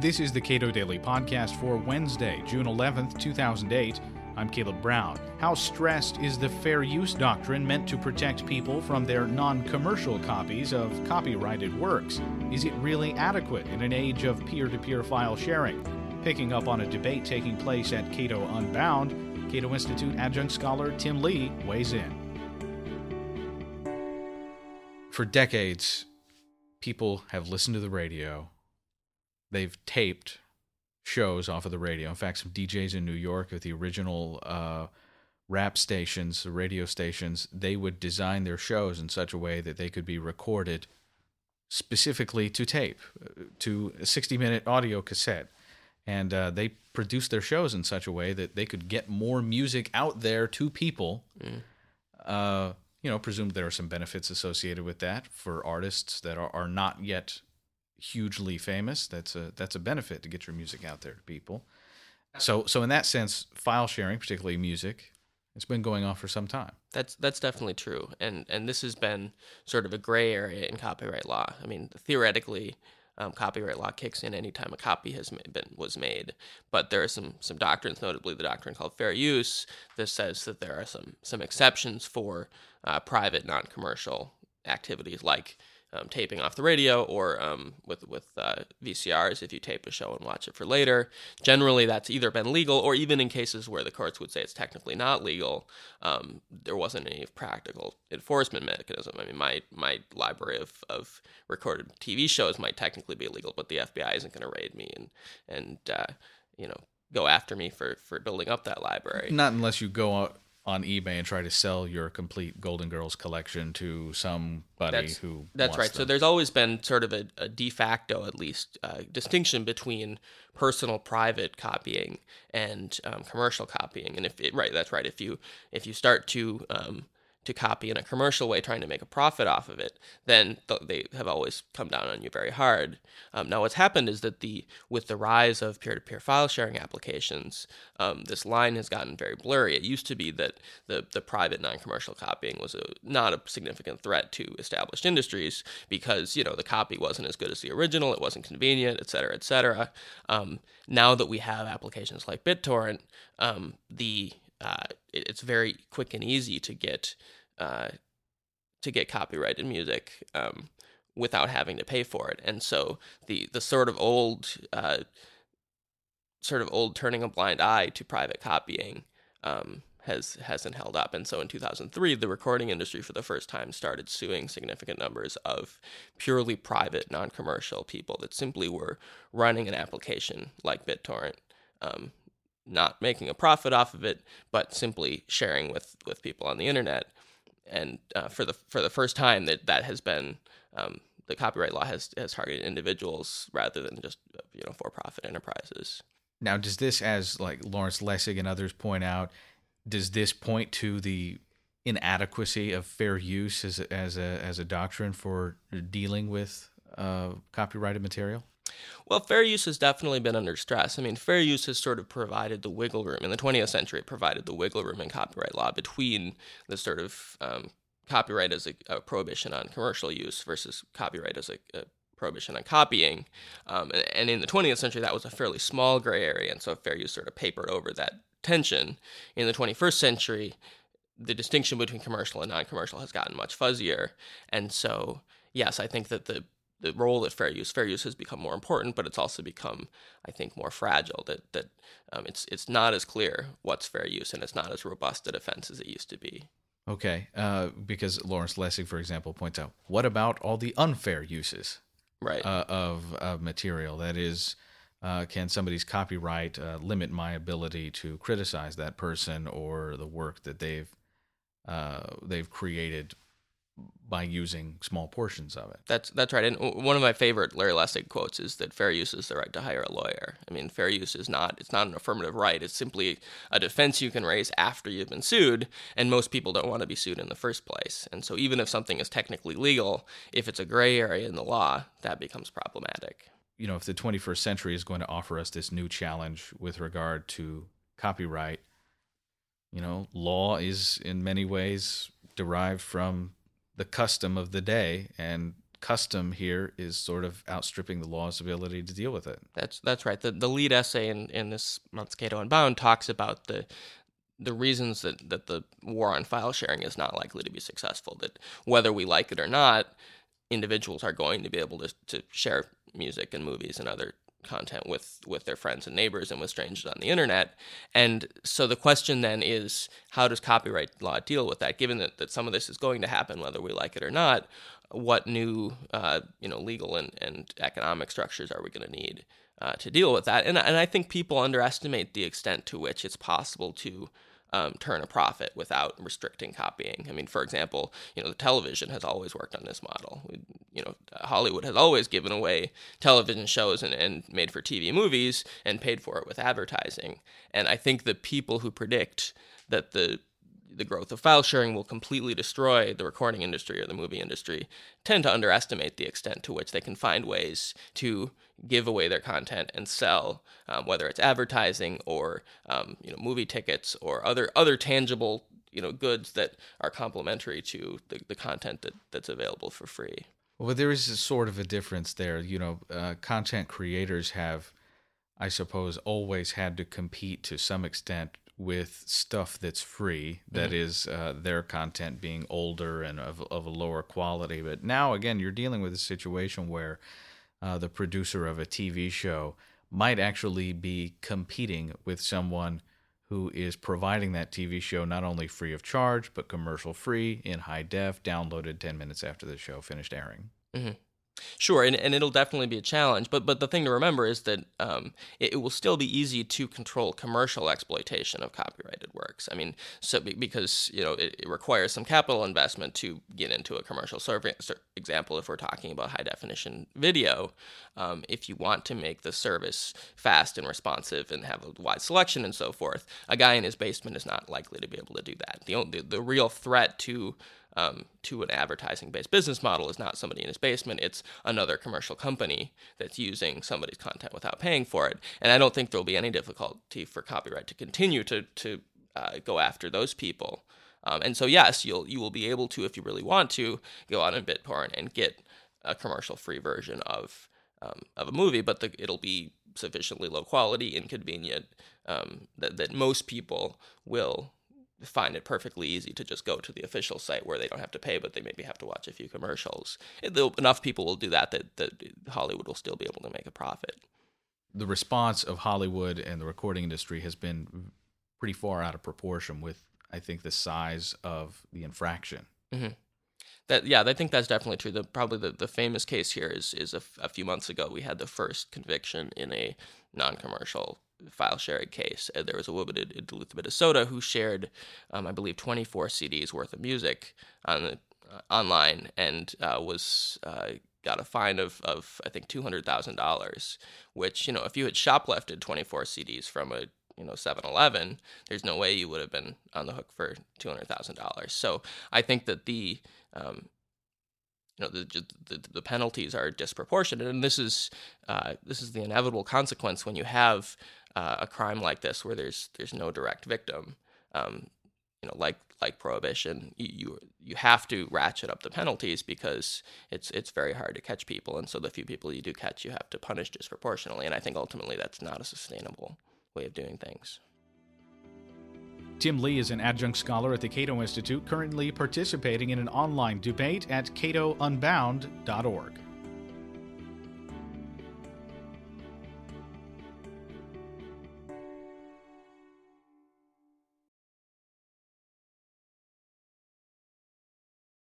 This is the Cato Daily Podcast for Wednesday, June 11th, 2008. I'm Caleb Brown. How stressed is the fair use doctrine meant to protect people from their non commercial copies of copyrighted works? Is it really adequate in an age of peer to peer file sharing? Picking up on a debate taking place at Cato Unbound, Cato Institute adjunct scholar Tim Lee weighs in. For decades, people have listened to the radio. They've taped shows off of the radio. In fact, some DJs in New York with the original uh, rap stations, the radio stations, they would design their shows in such a way that they could be recorded specifically to tape, uh, to a 60 minute audio cassette. And uh, they produced their shows in such a way that they could get more music out there to people. Mm. Uh, you know, presumed there are some benefits associated with that for artists that are, are not yet hugely famous. That's a that's a benefit to get your music out there to people. So so in that sense, file sharing, particularly music, it's been going on for some time. That's that's definitely true, and and this has been sort of a gray area in copyright law. I mean, theoretically, um, copyright law kicks in anytime a copy has been was made, but there are some some doctrines, notably the doctrine called fair use, that says that there are some some exceptions for uh, private, non-commercial activities like um, taping off the radio or um, with with uh, VCRs if you tape a show and watch it for later. Generally, that's either been legal or even in cases where the courts would say it's technically not legal, um, there wasn't any practical enforcement mechanism. I mean, my my library of, of recorded TV shows might technically be illegal, but the FBI isn't going to raid me and and uh, you know go after me for for building up that library. Not unless you go out on eBay and try to sell your complete Golden Girls collection to somebody that's, who. That's right. Them. So there's always been sort of a, a de facto, at least, uh, distinction between personal, private copying and um, commercial copying. And if it, right, that's right. If you if you start to um, to copy in a commercial way, trying to make a profit off of it, then th- they have always come down on you very hard. Um, now, what's happened is that the with the rise of peer-to-peer file sharing applications, um, this line has gotten very blurry. It used to be that the the private non-commercial copying was a, not a significant threat to established industries because you know the copy wasn't as good as the original, it wasn't convenient, et cetera, et cetera. Um, now that we have applications like BitTorrent, um, the uh, it, it's very quick and easy to get uh, to get copyrighted music um, without having to pay for it. And so the the sort of old uh, sort of old turning a blind eye to private copying um, has hasn't held up. And so in 2003, the recording industry for the first time started suing significant numbers of purely private, non-commercial people that simply were running an application like BitTorrent. Um, not making a profit off of it, but simply sharing with, with people on the internet and uh, for the for the first time that that has been um, the copyright law has has targeted individuals rather than just you know for profit enterprises. Now, does this, as like Lawrence Lessig and others point out, does this point to the inadequacy of fair use as a, as a as a doctrine for dealing with uh, copyrighted material? Well, fair use has definitely been under stress. I mean, fair use has sort of provided the wiggle room. In the 20th century, it provided the wiggle room in copyright law between the sort of um, copyright as a, a, prohibition on commercial use versus copyright as a, a prohibition on copying. Um, and, and, in the 20th century, that was a fairly small gray area, and so fair use sort of papered over that tension. In the 21st century, the distinction between commercial and non commercial has gotten much fuzzier. And so, yes, I think that the the role that fair use fair use has become more important, but it's also become, I think, more fragile. That that um, it's it's not as clear what's fair use, and it's not as robust a defense as it used to be. Okay, uh, because Lawrence Lessig, for example, points out, what about all the unfair uses right. uh, of of material? That is, uh, can somebody's copyright uh, limit my ability to criticize that person or the work that they've uh, they've created by using small portions of it. That's that's right. And one of my favorite Larry Lessig quotes is that fair use is the right to hire a lawyer. I mean, fair use is not it's not an affirmative right. It's simply a defense you can raise after you've been sued, and most people don't want to be sued in the first place. And so even if something is technically legal, if it's a gray area in the law, that becomes problematic. You know, if the 21st century is going to offer us this new challenge with regard to copyright, you know, law is in many ways derived from the custom of the day, and custom here is sort of outstripping the law's ability to deal with it. That's that's right. The the lead essay in, in this month's Cato Unbound talks about the the reasons that, that the war on file sharing is not likely to be successful. That whether we like it or not, individuals are going to be able to, to share music and movies and other content with with their friends and neighbors and with strangers on the internet. And so the question then is how does copyright law deal with that? Given that, that some of this is going to happen whether we like it or not, what new uh, you know legal and, and economic structures are we going to need uh, to deal with that? And and I think people underestimate the extent to which it's possible to um, turn a profit without restricting copying. I mean, for example, you know, the television has always worked on this model. We, you know, Hollywood has always given away television shows and, and made for TV movies and paid for it with advertising. And I think the people who predict that the the growth of file sharing will completely destroy the recording industry or the movie industry tend to underestimate the extent to which they can find ways to give away their content and sell, um, whether it's advertising or um, you know movie tickets or other other tangible you know goods that are complementary to the, the content that, that's available for free. Well, there is a sort of a difference there. You know, uh, content creators have, I suppose, always had to compete to some extent with stuff that's free that mm-hmm. is uh, their content being older and of, of a lower quality but now again you're dealing with a situation where uh, the producer of a tv show might actually be competing with someone who is providing that tv show not only free of charge but commercial free in high def downloaded 10 minutes after the show finished airing mm-hmm. Sure, and, and it'll definitely be a challenge. But but the thing to remember is that um, it, it, will still be easy to control commercial exploitation of copyrighted works. I mean, so because you know it, it requires some capital investment to get into a commercial survey. Example, if we're talking about high definition video, um, if you want to make the service fast and responsive and have a wide selection and so forth, a guy in his basement is not likely to be able to do that. The the, the real threat to um, to an advertising based business model is not somebody in his basement, it's another commercial company that's using somebody's content without paying for it. And I don't think there'll be any difficulty for copyright to continue to, to uh, go after those people. Um, and so, yes, you'll you will be able to, if you really want to, go out on BitTorrent and get a commercial free version of um, of a movie, but the, it'll be sufficiently low quality, inconvenient um, that that most people will find it perfectly easy to just go to the official site where they don't have to pay, but they maybe have to watch a few commercials. Enough people will do that, that that Hollywood will still be able to make a profit. The response of Hollywood and the recording industry has been pretty far out of proportion with, I think, the size of the infraction. Mm-hmm. That yeah, I think that's definitely true. The probably the, the famous case here is is a, f- a few months ago we had the first conviction in a non-commercial file sharing case. And there was a woman in, in Duluth, Minnesota, who shared, um, I believe, 24 CDs worth of music on the, uh, online and uh, was uh, got a fine of, of I think two hundred thousand dollars. Which you know, if you had shoplifted 24 CDs from a you know 7-Eleven, there's no way you would have been on the hook for two hundred thousand dollars. So I think that the um, you know the, the, the penalties are disproportionate, and this is uh, this is the inevitable consequence when you have uh, a crime like this where there's there's no direct victim. Um, you know, like like prohibition, you, you you have to ratchet up the penalties because it's it's very hard to catch people, and so the few people you do catch, you have to punish disproportionately. And I think ultimately that's not a sustainable way of doing things. Tim Lee is an adjunct scholar at the Cato Institute, currently participating in an online debate at catounbound.org.